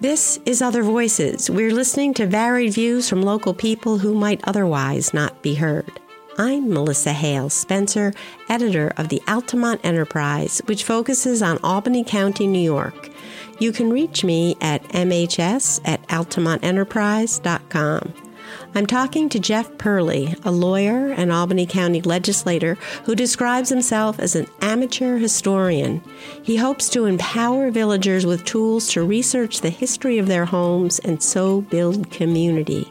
This is Other Voices. We're listening to varied views from local people who might otherwise not be heard. I'm Melissa Hale Spencer, editor of the Altamont Enterprise, which focuses on Albany County, New York. You can reach me at mhs at altamontenterprise.com. I'm talking to Jeff Perlee, a lawyer and Albany County legislator who describes himself as an amateur historian. He hopes to empower villagers with tools to research the history of their homes and so build community.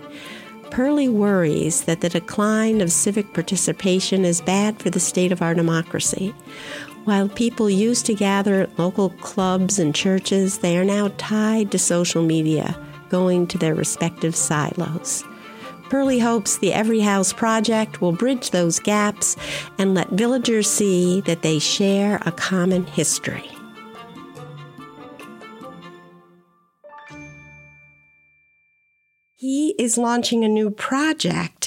Perley worries that the decline of civic participation is bad for the state of our democracy. While people used to gather at local clubs and churches, they are now tied to social media, going to their respective silos. Perlee hopes the Every House project will bridge those gaps and let villagers see that they share a common history. He is launching a new project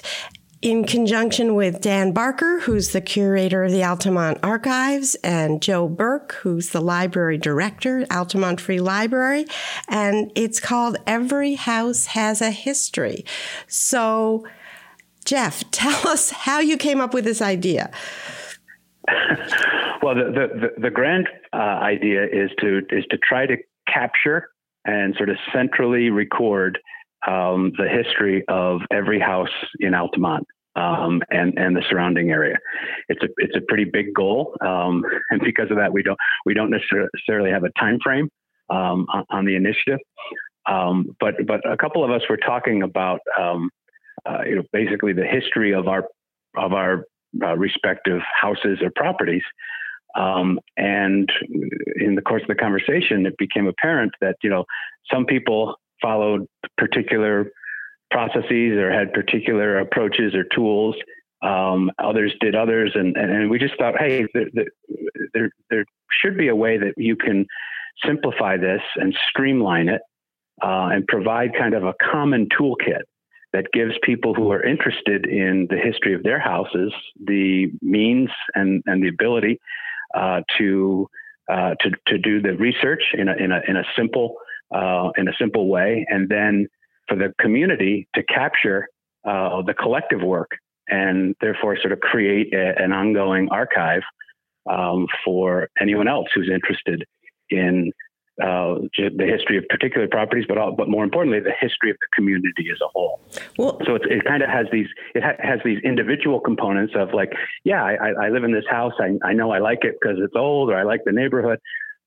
in conjunction with Dan Barker, who's the curator of the Altamont Archives, and Joe Burke, who's the library director, Altamont Free Library. And it's called Every House Has a History. So, Jeff, tell us how you came up with this idea. well, the, the, the grand uh, idea is to is to try to capture and sort of centrally record um, the history of every house in Altamont um, and and the surrounding area. It's a it's a pretty big goal, um, and because of that, we don't we don't necessarily have a time frame um, on, on, the initiative. Um, but but a couple of us were talking about um, uh, you know basically the history of our of our uh, respective houses or properties. Um, and in the course of the conversation, it became apparent that you know some people followed particular processes or had particular approaches or tools. Um, others did others, and, and we just thought, hey, there, there, there should be a way that you can simplify this and streamline it uh, and provide kind of a common toolkit that gives people who are interested in the history of their houses the means and, and the ability uh, to, uh, to to do the research in a in a in a simple uh, in a simple way, and then for the community to capture uh, the collective work and therefore sort of create a, an ongoing archive um, for anyone else who's interested in uh, the history of particular properties, but all, but more importantly, the history of the community as a whole. Well, so it, it kind of has these it ha- has these individual components of like, yeah, I, I live in this house. I, I know I like it because it's old, or I like the neighborhood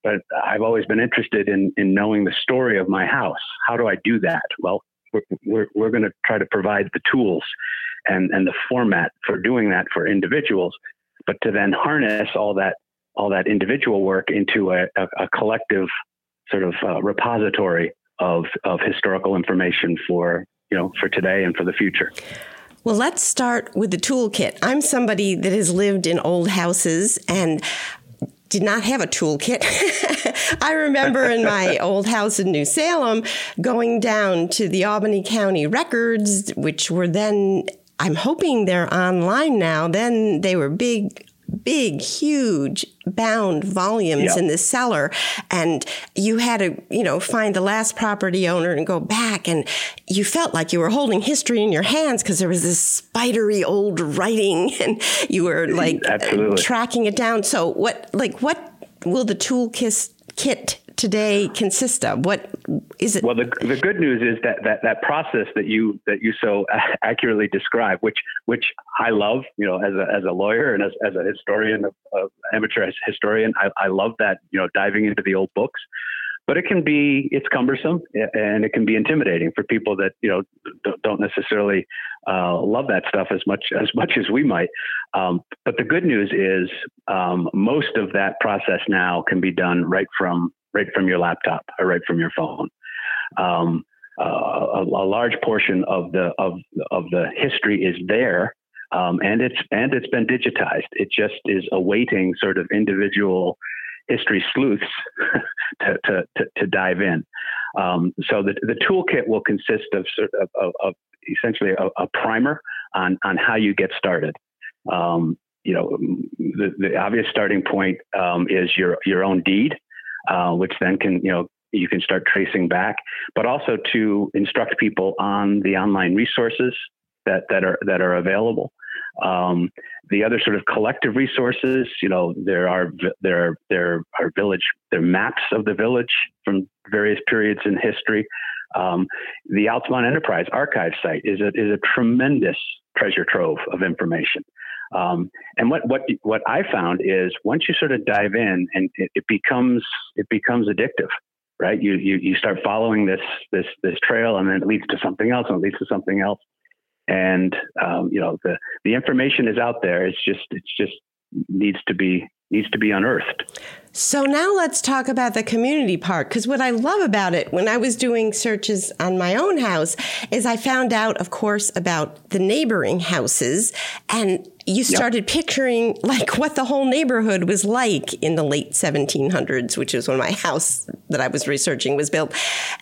but I've always been interested in in knowing the story of my house. How do I do that? Well, we're we're, we're going to try to provide the tools and and the format for doing that for individuals, but to then harness all that all that individual work into a, a, a collective sort of uh, repository of of historical information for you know for today and for the future. Well, let's start with the toolkit. I'm somebody that has lived in old houses and did not have a toolkit. I remember in my old house in New Salem going down to the Albany County records, which were then, I'm hoping they're online now. Then they were big big, huge bound volumes yep. in the cellar. And you had to, you know, find the last property owner and go back. And you felt like you were holding history in your hands because there was this spidery old writing and you were like uh, tracking it down. So what, like, what will the tool kit today consist of? What is it? Well, the, the good news is that, that that process that you that you so accurately describe, which which I love, you know, as a as a lawyer and as, as a historian, a, amateur historian, I, I love that, you know, diving into the old books. But it can be it's cumbersome and it can be intimidating for people that you know don't necessarily uh, love that stuff as much as much as we might. Um, but the good news is um, most of that process now can be done right from right from your laptop or right from your phone. Um, uh, a, a, large portion of the of of the history is there, um, and it's and it's been digitized. It just is awaiting sort of individual history sleuths to, to, to, to, dive in. Um, so the, the toolkit will consist of, of, of, of essentially a, a, primer on, on how you get started. Um, you know, the, the obvious starting point um, is your, your own deed uh, which then can you know you can start tracing back, but also to instruct people on the online resources that, that are that are available. Um, the other sort of collective resources, you know, there are there there are village there are maps of the village from various periods in history. Um, the Altamont Enterprise archive site is a is a tremendous treasure trove of information. Um, and what what what I found is once you sort of dive in, and it, it becomes it becomes addictive right? You, you, you start following this, this, this trail and then it leads to something else and it leads to something else. And, um, you know, the, the information is out there. It's just, it's just needs to be, needs to be unearthed. So now let's talk about the community part. Because what I love about it when I was doing searches on my own house is I found out, of course, about the neighboring houses and you started yep. picturing like what the whole neighborhood was like in the late 1700s, which is when my house that I was researching was built.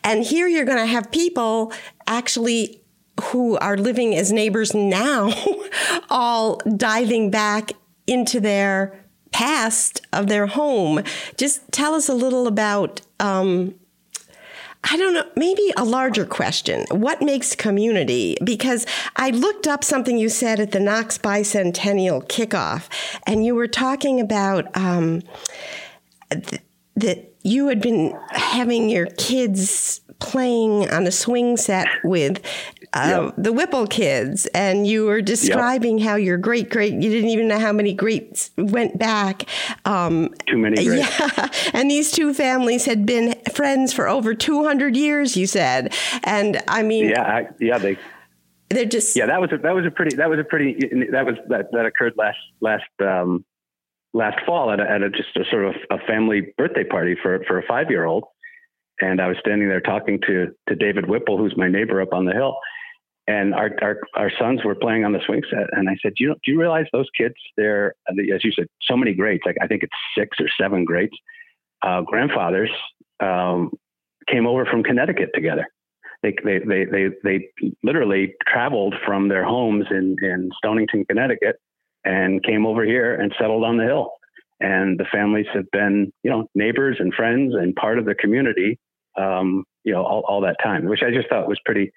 And here you're going to have people actually who are living as neighbors now, all diving back into their past of their home. Just tell us a little about um, I don't know, maybe a larger question. What makes community? Because I looked up something you said at the Knox Bicentennial kickoff, and you were talking about um, th- that you had been having your kids playing on a swing set with uh, the Whipple kids, and you were describing yep. how your great great you didn't even know how many greats went back. Um, Too many. Greats. Yeah, and these two families had been friends for over two hundred years. You said, and I mean, yeah, I, yeah, they. They're just yeah. That was a that was a pretty that was a pretty that was that that occurred last last um, last fall at a, at a just a sort of a family birthday party for for a five year old, and I was standing there talking to to David Whipple, who's my neighbor up on the hill, and our, our, our sons were playing on the swing set. And I said, do you, do you realize those kids, they're, as you said, so many greats, like I think it's six or seven greats, uh, grandfathers um, came over from Connecticut together. They, they, they, they, they literally traveled from their homes in, in Stonington, Connecticut and came over here and settled on the hill. And the families have been, you know, neighbors and friends and part of the community, um, you know, all, all that time, which I just thought was pretty,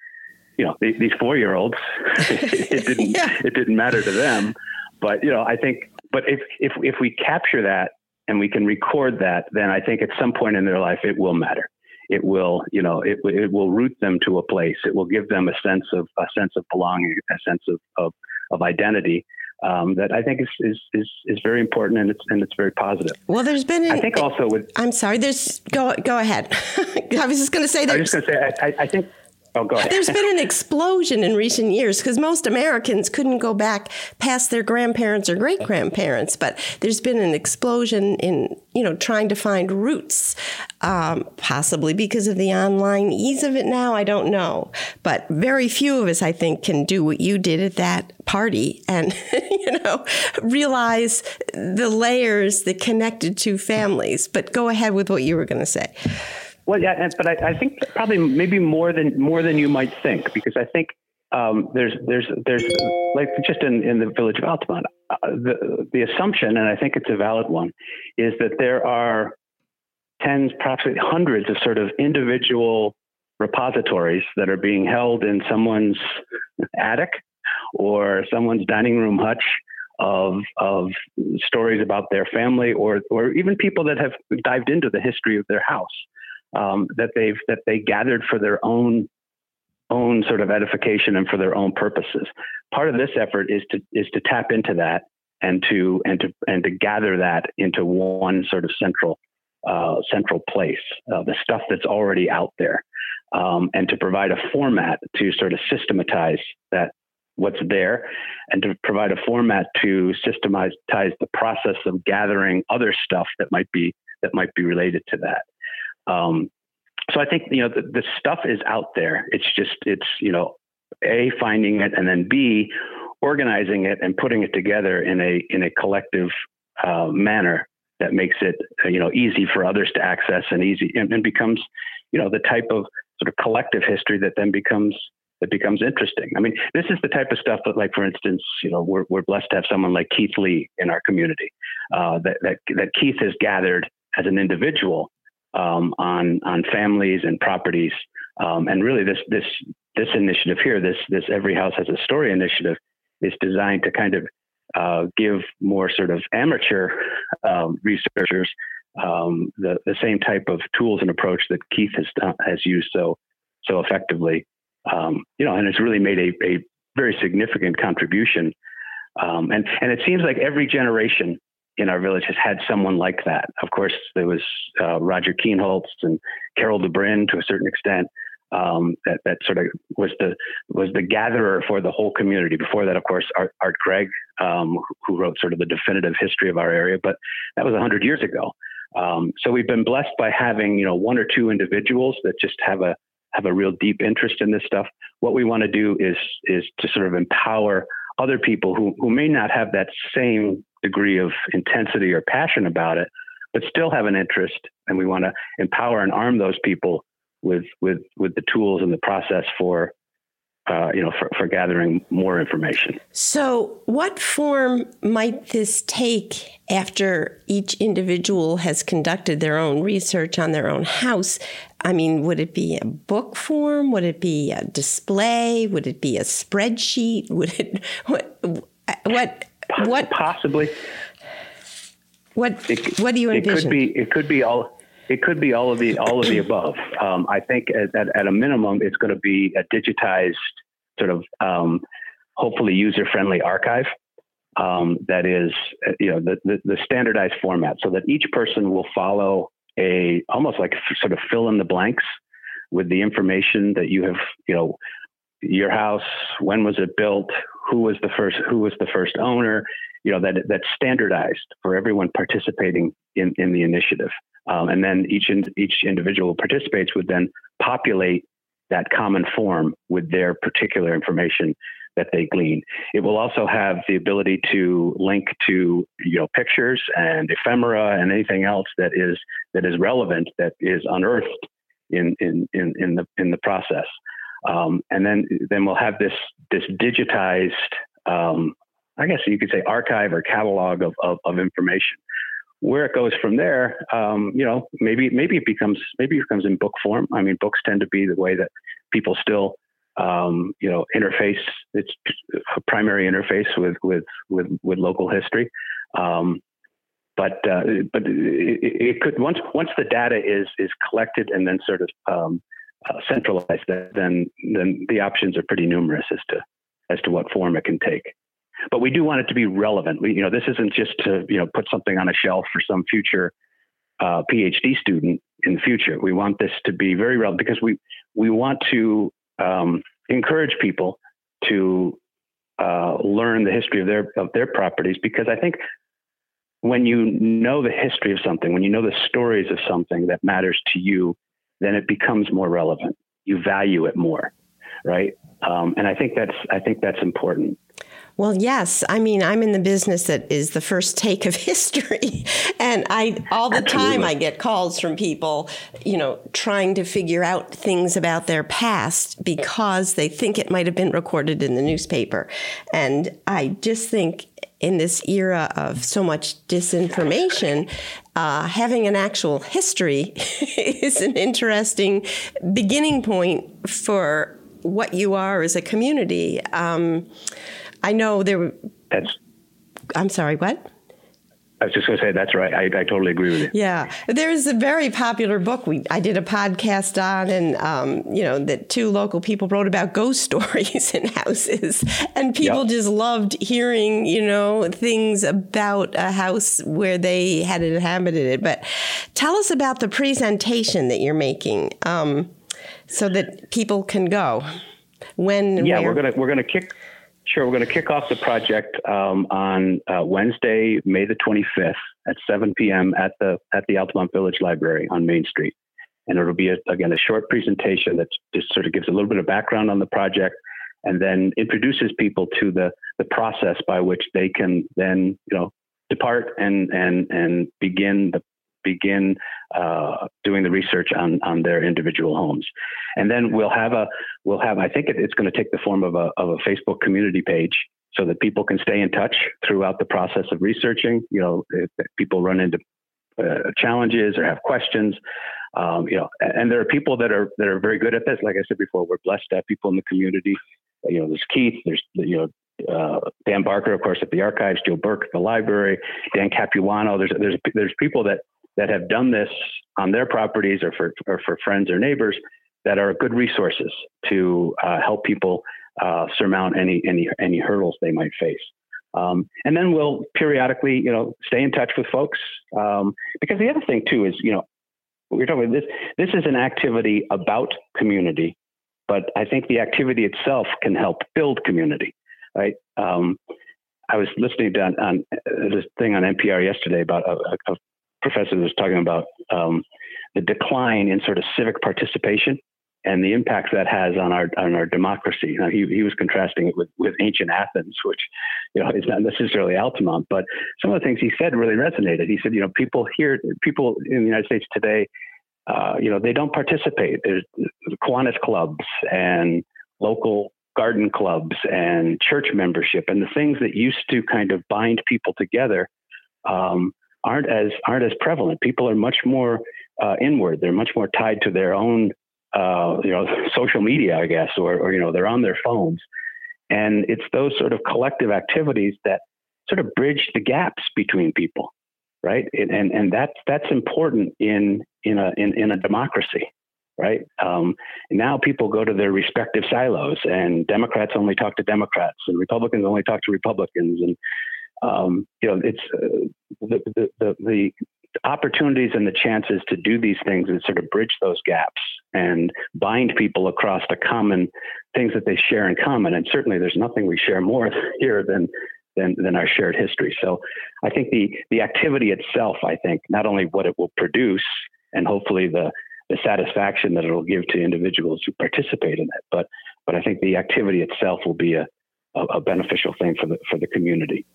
you know these four year olds it didn't yeah. it didn't matter to them but you know i think but if if if we capture that and we can record that then i think at some point in their life it will matter it will you know it, it will root them to a place it will give them a sense of a sense of belonging a sense of of, of identity um, that I think is, is, is is very important and it's and it's very positive. Well, there's been. An, I think also with. I'm sorry. There's go go ahead. I was just going to say. That. I was just going to say. I, I, think Oh, go ahead. There's been an explosion in recent years because most Americans couldn't go back past their grandparents or great grandparents, but there's been an explosion in you know trying to find roots, um, possibly because of the online ease of it now. I don't know, but very few of us, I think, can do what you did at that party and you know realize the layers that connected two families. But go ahead with what you were going to say. Well, yeah, but I, I, think probably maybe more than more than you might think, because I think um, there's there's there's like just in, in the village of Altamont, uh, the the assumption, and I think it's a valid one, is that there are tens, perhaps hundreds of sort of individual repositories that are being held in someone's attic or someone's dining room hutch of of stories about their family or or even people that have dived into the history of their house um, that they've that they gathered for their own own sort of edification and for their own purposes. Part of this effort is to is to tap into that and to and to and to gather that into one sort of central uh, central place, uh, the stuff that's already out there, um, and to provide a format to sort of systematize that what's there, and to provide a format to systematize the process of gathering other stuff that might be that might be related to that. Um, so I think you know the, the stuff is out there. It's just it's you know a finding it and then b organizing it and putting it together in a in a collective uh, manner that makes it you know easy for others to access and easy and, and, becomes you know the type of sort of collective history that then becomes that becomes interesting. I mean, this is the type of stuff that, like for instance, you know, we're we're blessed to have someone like Keith Lee in our community uh, that that that Keith has gathered as an individual um, on on families and properties. Um, and really, this this this initiative here, this this Every House Has a Story initiative, is designed to kind of uh, give more sort of amateur um, researchers um, the the same type of tools and approach that Keith has done, has used so so effectively. Um, you know, and it's really made a, a very significant contribution. Um, and and it seems like every generation in our village has had someone like that. Of course, there was uh, Roger Keenholts and Carol DeBrin to a certain extent. Um, that that sort of was the was the gatherer for the whole community. Before that, of course, Art, Art Gregg, um, who wrote sort of the definitive history of our area, but that was hundred years ago. Um, so we've been blessed by having you know one or two individuals that just have a have a real deep interest in this stuff. What we want to do is is to sort of empower other people who who may not have that same degree of intensity or passion about it, but still have an interest, and we want to empower and arm those people with with with the tools and the process for uh, you know, for, for gathering more information. So, what form might this take after each individual has conducted their own research on their own house? I mean, would it be a book form? Would it be a display? Would it be a spreadsheet? Would it what what what possibly? What it, what do you envision? It could be it could be all it could be all of the all of the above. Um, I think at, at, at, a minimum, it's going to be a digitized sort of um, hopefully user friendly archive um, that is you know the, the, the standardized format, so that each person will follow a almost like sort of fill in the blanks with the information that you have you know your house when was it built who was the first who was the first owner you know that that's standardized for everyone participating in in the initiative um, and then each in, each individual participates would then populate that common form with their particular information that they glean. It will also have the ability to link to you know pictures and ephemera and anything else that is that is relevant that is unearthed in in in, in the in the process. Um, and then then we'll have this this digitized um, I guess you could say archive or catalog of, of, of information where it goes from there, um, you know, maybe maybe it becomes maybe it becomes in book form. I mean, books tend to be the way that people still, um, you know, interface. It's a primary interface with with with, with local history. Um, but uh, but it, it, could once once the data is is collected and then sort of um, uh, centralized, then then the options are pretty numerous as to as to what form it can take but we do want it to be relevant. We, you know, this isn't just to you know put something on a shelf for some future uh, PhD student in the future. We want this to be very relevant because we we want to um, encourage people to uh, learn the history of their of their properties because I think when you know the history of something, when you know the stories of something that matters to you, then it becomes more relevant. You value it more, right? Um, and I think that's I think that's important. Well, yes. I mean, I'm in the business that is the first take of history. And I all the Absolutely. time I get calls from people, you know, trying to figure out things about their past because they think it might have been recorded in the newspaper. And I just think in this era of so much disinformation, uh, having an actual history is an interesting beginning point for what you are as a community. Um, I know there. That's. I'm sorry. What? I was just going to say that's right. I, I, totally agree with you. Yeah, there's a very popular book we I did a podcast on, and um, you know that two local people wrote about ghost stories in houses, and people yep. just loved hearing you know things about a house where they had inhabited it. But tell us about the presentation that you're making, um, so that people can go. When? Yeah, where? we're gonna we're gonna kick Sure. We're going to kick off the project um, on uh, Wednesday, May the 25th at 7 p.m. at the at the Altamont Village Library on Main Street, and it'll be a, again a short presentation that just sort of gives a little bit of background on the project, and then introduces people to the the process by which they can then you know depart and and and begin the begin uh, doing the research on on their individual homes, and then we'll have a we'll have I think it, it's going to take the form of a of a Facebook community page so that people can stay in touch throughout the process of researching. You know, if people run into uh, challenges or have questions, Um, you know, and there are people that are that are very good at this. Like I said before, we're blessed to have people in the community. You know, there's Keith, there's you know uh, Dan Barker, of course, at the archives, Joe Burke at the library, Dan Capuano. There's there's there's people that that have done this on their properties or for or for friends or neighbors that are good resources to uh, help people uh, surmount any any any hurdles they might face. Um, and then we'll periodically, you know, stay in touch with folks um, because the other thing too is, you know, we're talking about this. This is an activity about community, but I think the activity itself can help build community right? Um, I was listening to on, on, this thing on NPR yesterday about a, a professor was talking about um, the decline in sort of civic participation and the impact that has on our on our democracy. Now, he he was contrasting it with with ancient Athens, which you know is not necessarily Altamont, but some of the things he said really resonated. He said, you know, people here, people in the United States today, uh, you know, they don't participate. There's Kiwanis clubs and local garden clubs and church membership and the things that used to kind of bind people together um, aren't as aren't as prevalent. People are much more uh, inward. They're much more tied to their own uh, you know social media, I guess, or, or you know they're on their phones. And it's those sort of collective activities that sort of bridge the gaps between people, right? And and, and that's that's important in in a in, in a democracy right? Um, now people go to their respective silos, and Democrats only talk to Democrats, and Republicans only talk to Republicans, and um, you know, it's uh, the, the, the, the opportunities and the chances to do these things and sort of bridge those gaps and bind people across the common things that they share in common. And certainly, there's nothing we share more here than than, than our shared history. So, I think the the activity itself, I think, not only what it will produce, and hopefully the the satisfaction that it'll give to individuals who participate in it. But but I think the activity itself will be a, a, a beneficial thing for the for the community.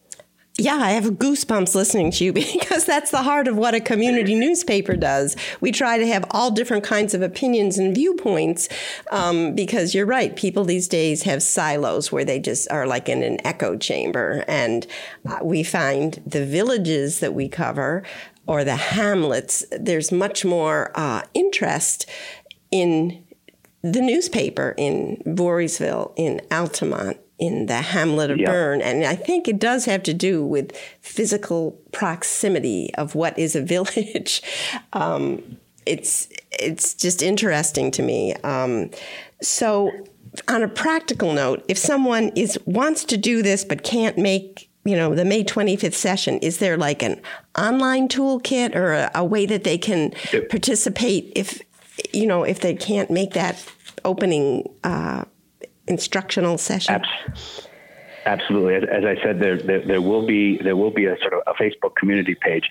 Yeah, I have goosebumps listening to you because that's the heart of what a community newspaper does. We try to have all different kinds of opinions and viewpoints um, because you're right. People these days have silos where they just are like in an echo chamber. And uh, we find the villages that we cover or the hamlets, there's much more uh, interest in the newspaper in Voorheesville, in Altamont, in the hamlet of yep. Berne. And I think it does have to do with physical proximity of what is a village. um, it's it's just interesting to me. Um, so, on a practical note, if someone is wants to do this but can't make you know, the May 25th session, is there like an online toolkit or a, a way that they can participate if, you know, if they can't make that opening uh, instructional session? Absolutely. As, as I said, there, there, there, will be there will be a sort of a Facebook community page,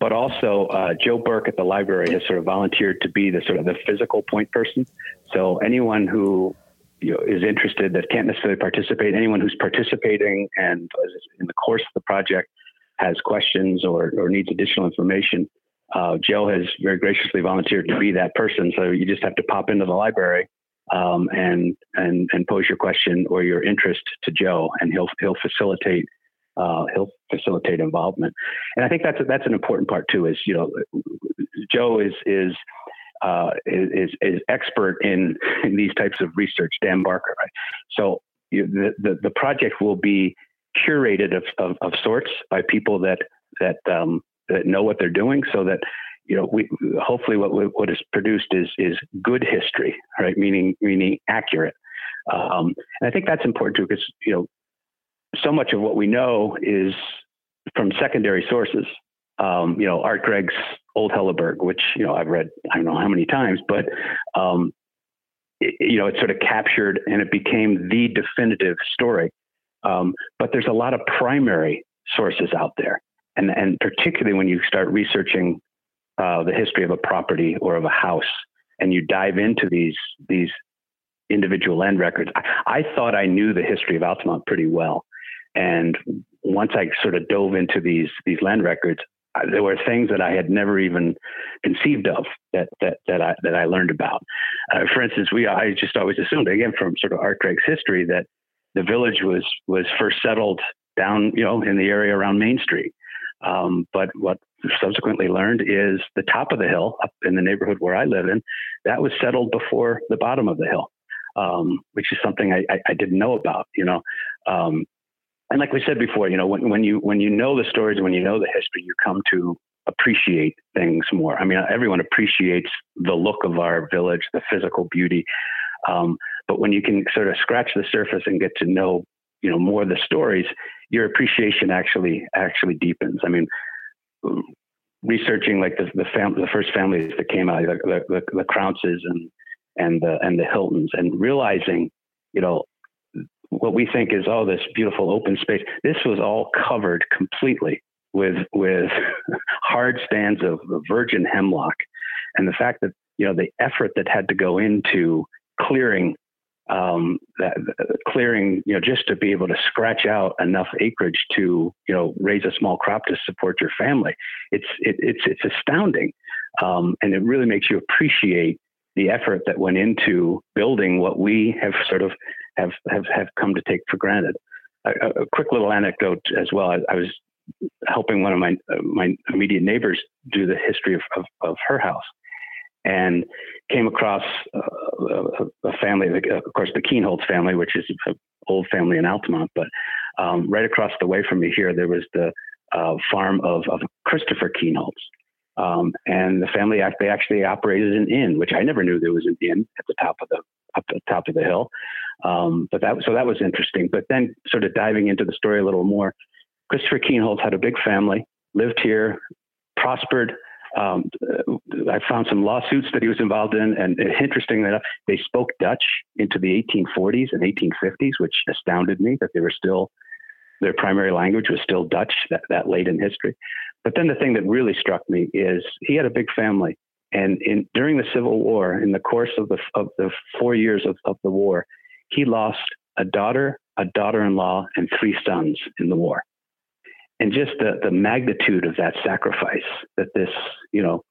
but also uh, Joe Burke at the library has sort of volunteered to be the sort of the physical point person. So anyone who you know, is interested that can't necessarily participate, anyone who's participating and in the course of the project has questions or, or needs additional information, uh, Joe has very graciously volunteered to be that person. So you just have to pop into the library um, and and and pose your question or your interest to Joe, and he'll he'll facilitate uh, he'll facilitate involvement. And I think that's that's an important part too. Is you know, Joe is is uh, is, is expert in, in these types of research, Dan Barker. Right? So you, the, the, the project will be curated of, of, of sorts by people that that um, that know what they're doing, so that you know we hopefully what what is produced is is good history, right? Meaning meaning accurate. Um, and I think that's important too, because you know so much of what we know is from secondary sources. Um, you know, Art Gregg's Old Hellebergh, which you know I've read I don't know how many times, but um, it, you know it sort of captured and it became the definitive story. Um, but there's a lot of primary sources out there, and and particularly when you start researching uh, the history of a property or of a house, and you dive into these these individual land records. I, I thought I knew the history of Altamont pretty well, and once I sort of dove into these these land records, there were things that I had never even conceived of that that that I that I learned about. Uh, for instance, we I just always assumed again from sort of Art history that the village was was first settled down you know in the area around Main Street. Um, but what subsequently learned is the top of the hill up in the neighborhood where I live in, that was settled before the bottom of the hill, um, which is something I, I, I, didn't know about, you know. Um, and like we said before, you know, when, when you when you know the stories, when you know the history, you come to appreciate things more. I mean, everyone appreciates the look of our village, the physical beauty. Um, but when you can sort of scratch the surface and get to know, you know, more of the stories, your appreciation actually actually deepens. I mean, researching like the the, fam- the first families that came out, the the, the, and and the and the Hiltons, and realizing, you know, what we think is oh this beautiful open space. This was all covered completely with with hard stands of virgin hemlock, and the fact that you know the effort that had to go into clearing um, that clearing, you know, just to be able to scratch out enough acreage to, you know, raise a small crop to support your family. It's it, it's it's astounding, um, and it really makes you appreciate the effort that went into building what we have sort of have have, have come to take for granted. A, a quick little anecdote as well. I, I was helping one of my uh, my immediate neighbors do the history of, of, of her house, and came across uh, a, a, family, of course, the Keenholts family, which is an old family in Altamont. But um, right across the way from me here, there was the uh, farm of, of Christopher Keenholts. Um, and the family they actually operated an inn, which I never knew there was an inn at the top of the up the top of the hill. Um, but that so that was interesting. But then, sort of diving into the story a little more, Christopher Keenholts had a big family, lived here, prospered, um, I found some lawsuits that he was involved in, and interestingly enough, they spoke Dutch into the 1840s and 1850s, which astounded me that they were still their primary language was still Dutch that, that late in history. But then the thing that really struck me is he had a big family, and in during the Civil War, in the course of the of the four years of, of the war, he lost a daughter, a daughter-in-law, and three sons in the war and just the, the magnitude of that sacrifice that this, you know,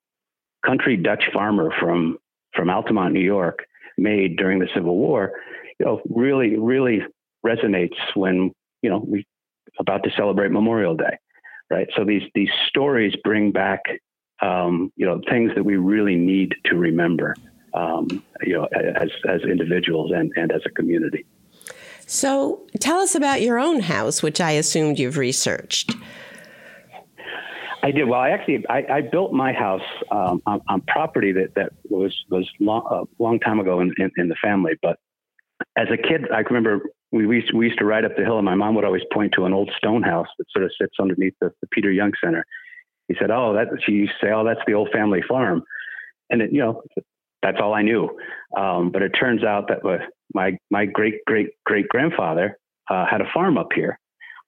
country Dutch farmer from from Altamont, New York, made during the Civil War, you know, really, really resonates when you know we about to celebrate Memorial Day, right? So these these stories bring back, um, you know, things that we really need to remember, um, you know, as as individuals and and as a community. So tell us about your own house, which I assumed you've researched. I did. Well, I actually I, I built my house um, on, on, property that, that was was long, a long time ago in, in, in, the family. But as a kid, I remember we, we used, we used to ride up the hill, and my mom would always point to an old stone house that sort of sits underneath the, the Peter Young Center. He said, "Oh, that." She used to say, "Oh, that's the old family farm," and it, you know, that's all I knew. Um, but it turns out that my my great great great grandfather uh, had a farm up here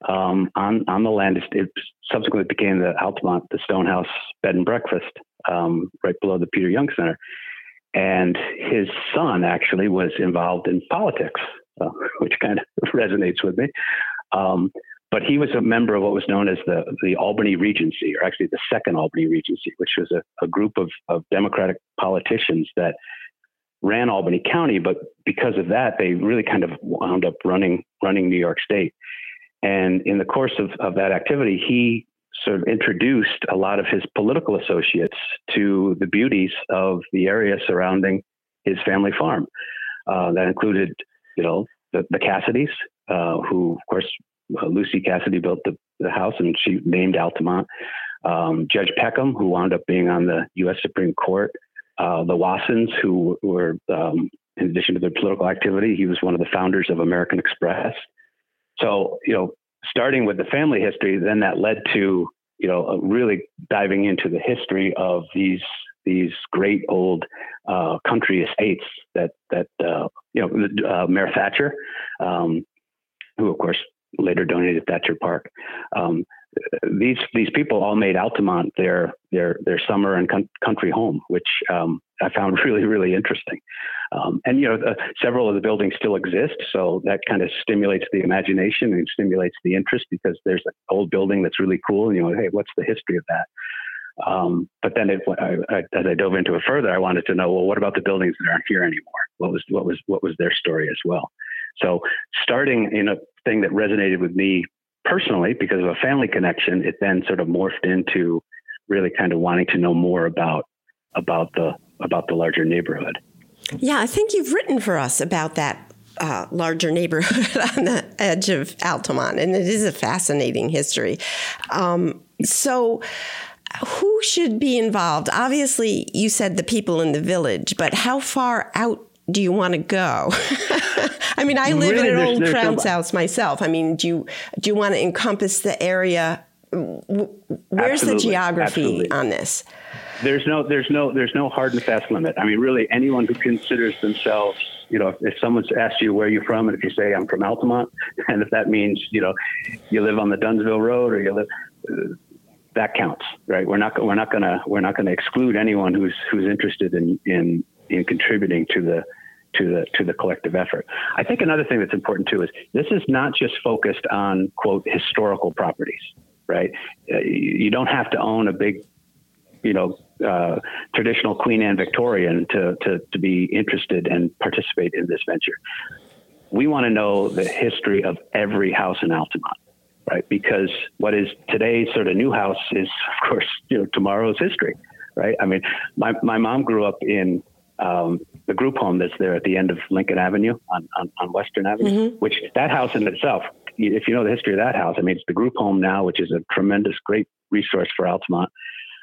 um, on on the land. It subsequently became the Altamont, the Stonehouse Bed and Breakfast, um, right below the Peter Young Center. And his son actually was involved in politics, uh, which kind of resonates with me. But he was a member of what was known as the, the Albany Regency, or actually the Second Albany Regency, which was a, a group of, of Democratic politicians that ran Albany County. But because of that, they really kind of wound up running running New York State. And in the course of, of that activity, he sort of introduced a lot of his political associates to the beauties of the area surrounding his family farm. Uh, that included, you know, the, the Cassidys, uh, who, of course, uh, Lucy Cassidy built the, the, house and she named Altamont. Um, Judge Peckham, who wound up being on the U.S. Supreme Court. Uh, the Wassons, who were, um, in addition to their political activity, he was one of the founders of American Express. So, you know, starting with the family history, then that led to, you know, really diving into the history of these these great old uh, country estates that that uh, you know uh, Mayor Thacher, um, who of course later donated Thacher Park. Um, these these people all made Altamont their their their summer and con- country home, which um, I found really really interesting. Um, and you know, the, several of the buildings still exist, so that kind of stimulates the imagination and stimulates the interest because there's an old building that's really cool, and you know, hey, what's the history of that? Um, but then, it, I, I, as I dove into it further, I wanted to know, well, what about the buildings that aren't here anymore? What was what was what was their story as well? So, starting in a thing that resonated with me personally, because of a family connection, it then sort of morphed into really kind of wanting to know more about about the about the larger neighborhood. Yeah, I think you've written for us about that uh, larger neighborhood on the edge of Altamont, and it is a fascinating history. Um, so, who should be involved? Obviously, you said the people in the village, but how far out do you want to go? I mean, I live really, in an old Crown's no, house myself. I mean, do you do you want to encompass the area? Where's the geography absolutely. on this? There's no, there's no, there's no hard and fast limit. I mean, really, anyone who considers themselves, you know, if, if someone's asked you where you're from, and if you say I'm from Altamont, and if that means, you know, you live on the Dunnsville Road or you live, uh, that counts, right? We're not, we're not gonna, we're not gonna exclude anyone who's who's interested in in in contributing to the to the to the collective effort. I think another thing that's important too is this is not just focused on quote historical properties, right? Uh, you don't have to own a big, you know, uh, traditional Queen Anne Victorian to, to to be interested and participate in this venture. We want to know the history of every house in Altamont, right? Because what is today's sort of new house is, of course, you know, tomorrow's history, right? I mean, my my mom grew up in um, the group home that's there at the end of Lincoln Avenue on, on, on Western Avenue, mm-hmm. which that house in itself, if you know the history of that house, I mean, it's the group home now, which is a tremendous, great resource for Altamont.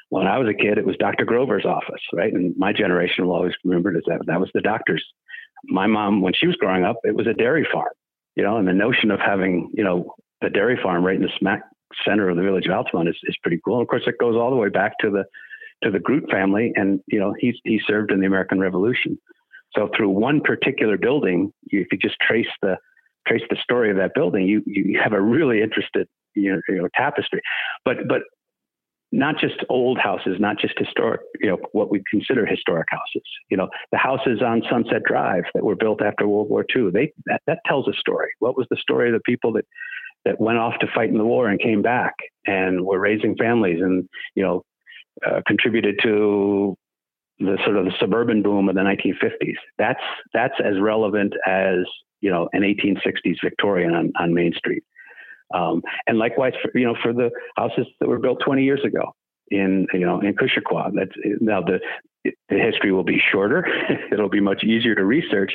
When I was a kid, it was Dr. Grover's office, right? And my generation will always remember it as that. That was the doctor's. My mom, when she was growing up, it was a dairy farm, you know, and the notion of having, you know, a dairy farm right in the smack center of the village of Altamont is, is pretty cool. And of course, it goes all the way back to the to the Groot family, and you know he he served in the American Revolution. So through one particular building, if you just trace the trace the story of that building, you you have a really interested you know, you know tapestry. But but not just old houses, not just historic, you know, what we consider historic houses. You know, the houses on Sunset Drive that were built after World War II, they that, that tells a story. What was the story of the people that that went off to fight in the war and came back and were raising families and you know uh, contributed to the sort of the suburban boom of the 1950s. That's that's as relevant as you know an 1860s Victorian on, on Main Street. Um, and likewise, for, you know, for the houses that were built 20 years ago in you know in Cushaqua. That's now the the history will be shorter. It'll be much easier to research,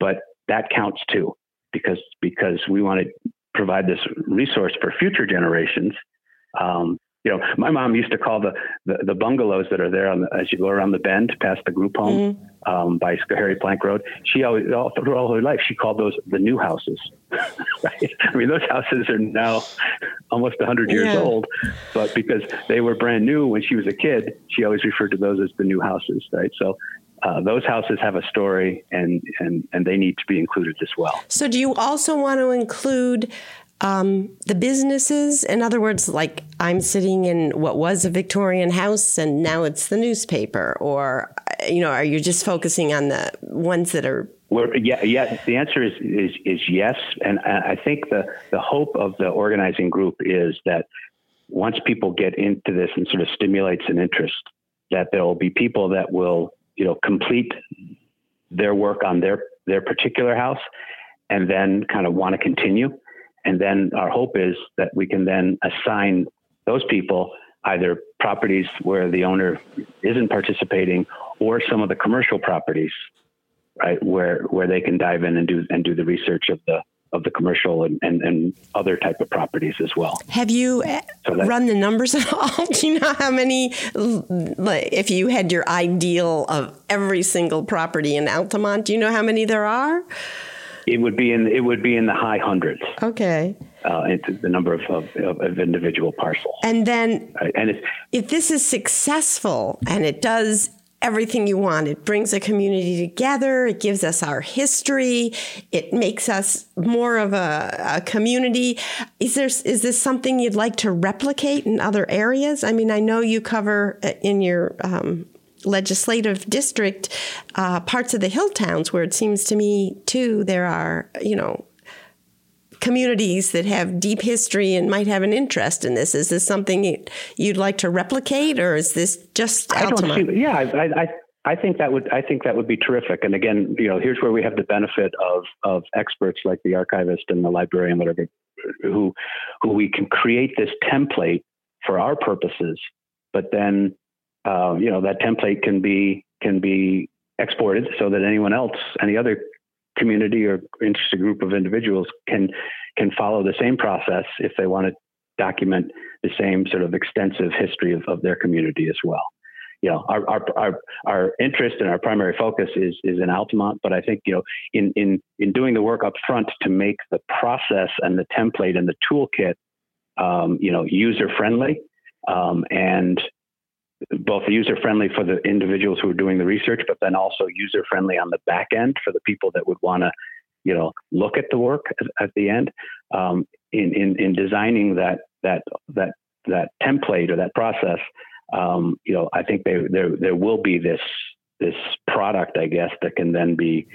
but that counts too because because we want to provide this resource for future generations um, you know, my mom used to call the, the, the bungalows that are there on the, as you go around the bend past the group home mm-hmm. um, by Harry Plank Road. She always, all through all her life, she called those the new houses. right? I mean, those houses are now almost 100 years yeah. old, but because they were brand new when she was a kid, she always referred to those as the new houses. Right? So uh, those houses have a story and, and, and they need to be included as well. So, do you also want to include um, the businesses. In other words, like I'm sitting in what was a Victorian house and now it's the newspaper, or you know, are you just focusing on the ones that are? Yeah, yeah. The answer is, is is yes, and I think the the hope of the organizing group is that once people get into this and sort of stimulates an interest, that there will be people that will you know complete their work on their their particular house and then kind of want to continue and then our hope is that we can then assign those people either properties where the owner isn't participating or some of the commercial properties, right, where where they can dive in and do and do the research of the of the commercial and, and, and other type of properties as well. Have you so eh, run the numbers at all? Do you know how many, like, if you had your ideal of every single property in Altamont, do you know how many there are? It would be in it would be in the high hundreds. Okay. Uh, the number of, of, of, individual parcels. And then, uh, and if this is successful and it does everything you want, it brings a community together. It gives us our history. It makes us more of a, a community. Is there is this something you'd like to replicate in other areas? I mean, I know you cover uh, in your um, legislative district uh, parts of the hill towns where it seems to me too there are you know communities that have deep history and might have an interest in this. Is this something you'd like to replicate or is this just I don't see, yeah I, I, I think that would I think that would be terrific. And again you know here's where we have the benefit of of experts like the archivist and the librarian that are who who we can create this template for our purposes, but then uh, you know that template can be can be exported so that anyone else, any other community or interested group of individuals can can follow the same process if they want to document the same sort of extensive history of, of their community as well. You know, our, our, our, our interest and our primary focus is, is in Altamont, but I think, you know, in, in, in doing the work up front to make the process and the template and the toolkit, um, you know, user friendly, um, and both user friendly for the individuals who are doing the research, but then also user friendly on the back end for the people that would want to, you know, look at the work at, the end. Um, in, in in designing that that that that template or that process, um, you know, I think there there there will be this this product, I guess, that can then be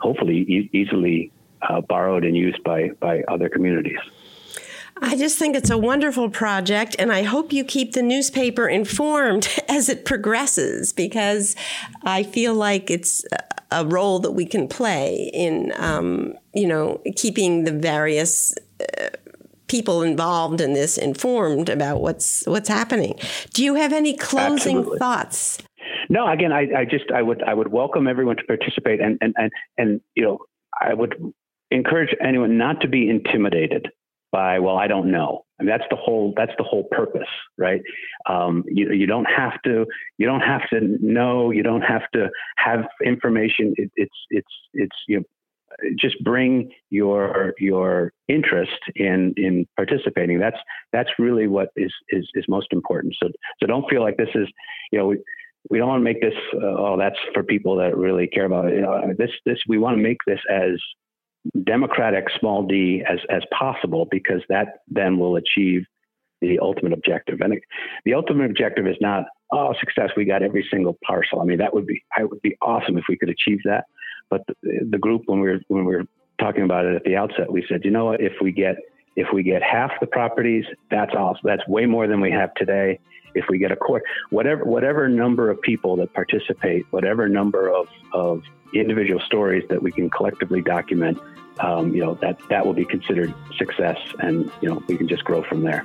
hopefully e- easily uh, borrowed and used by by other communities. I just think it's a wonderful project, and I hope you keep the newspaper informed as it progresses because I feel like it's a role that we can play in, um, you know, keeping the various. Uh, people involved in this informed about what's what's happening. Do you have any closing Absolutely. thoughts? No, again, I, I, just I would I would welcome everyone to participate and and and and you know I would encourage anyone not to be intimidated by well I don't know. I mean, that's the whole that's the whole purpose, right? Um, you you don't have to you don't have to know you don't have to have information. It, it's it's it's you know, just bring your your interest in in participating. That's that's really what is is, is most important. So so don't feel like this is you know. We, we don't want to make this uh, oh that's for people that really care about it. You know, this this we want to make this as democratic small d as, as possible because that then will achieve the ultimate objective. And the ultimate objective is not, oh, success, we got every single parcel. I mean, that would be, I would be awesome if we could achieve that. But the, the group, when we were, when we were talking about it at the outset, we said, you know what, if we get, if we get half the properties, that's awesome. That's way more than we have today. If we get a quarter, whatever, whatever number of people that participate, whatever number of, of individual stories that we can collectively document, um, you know, that, that will be considered success and, you know, we can just grow from there.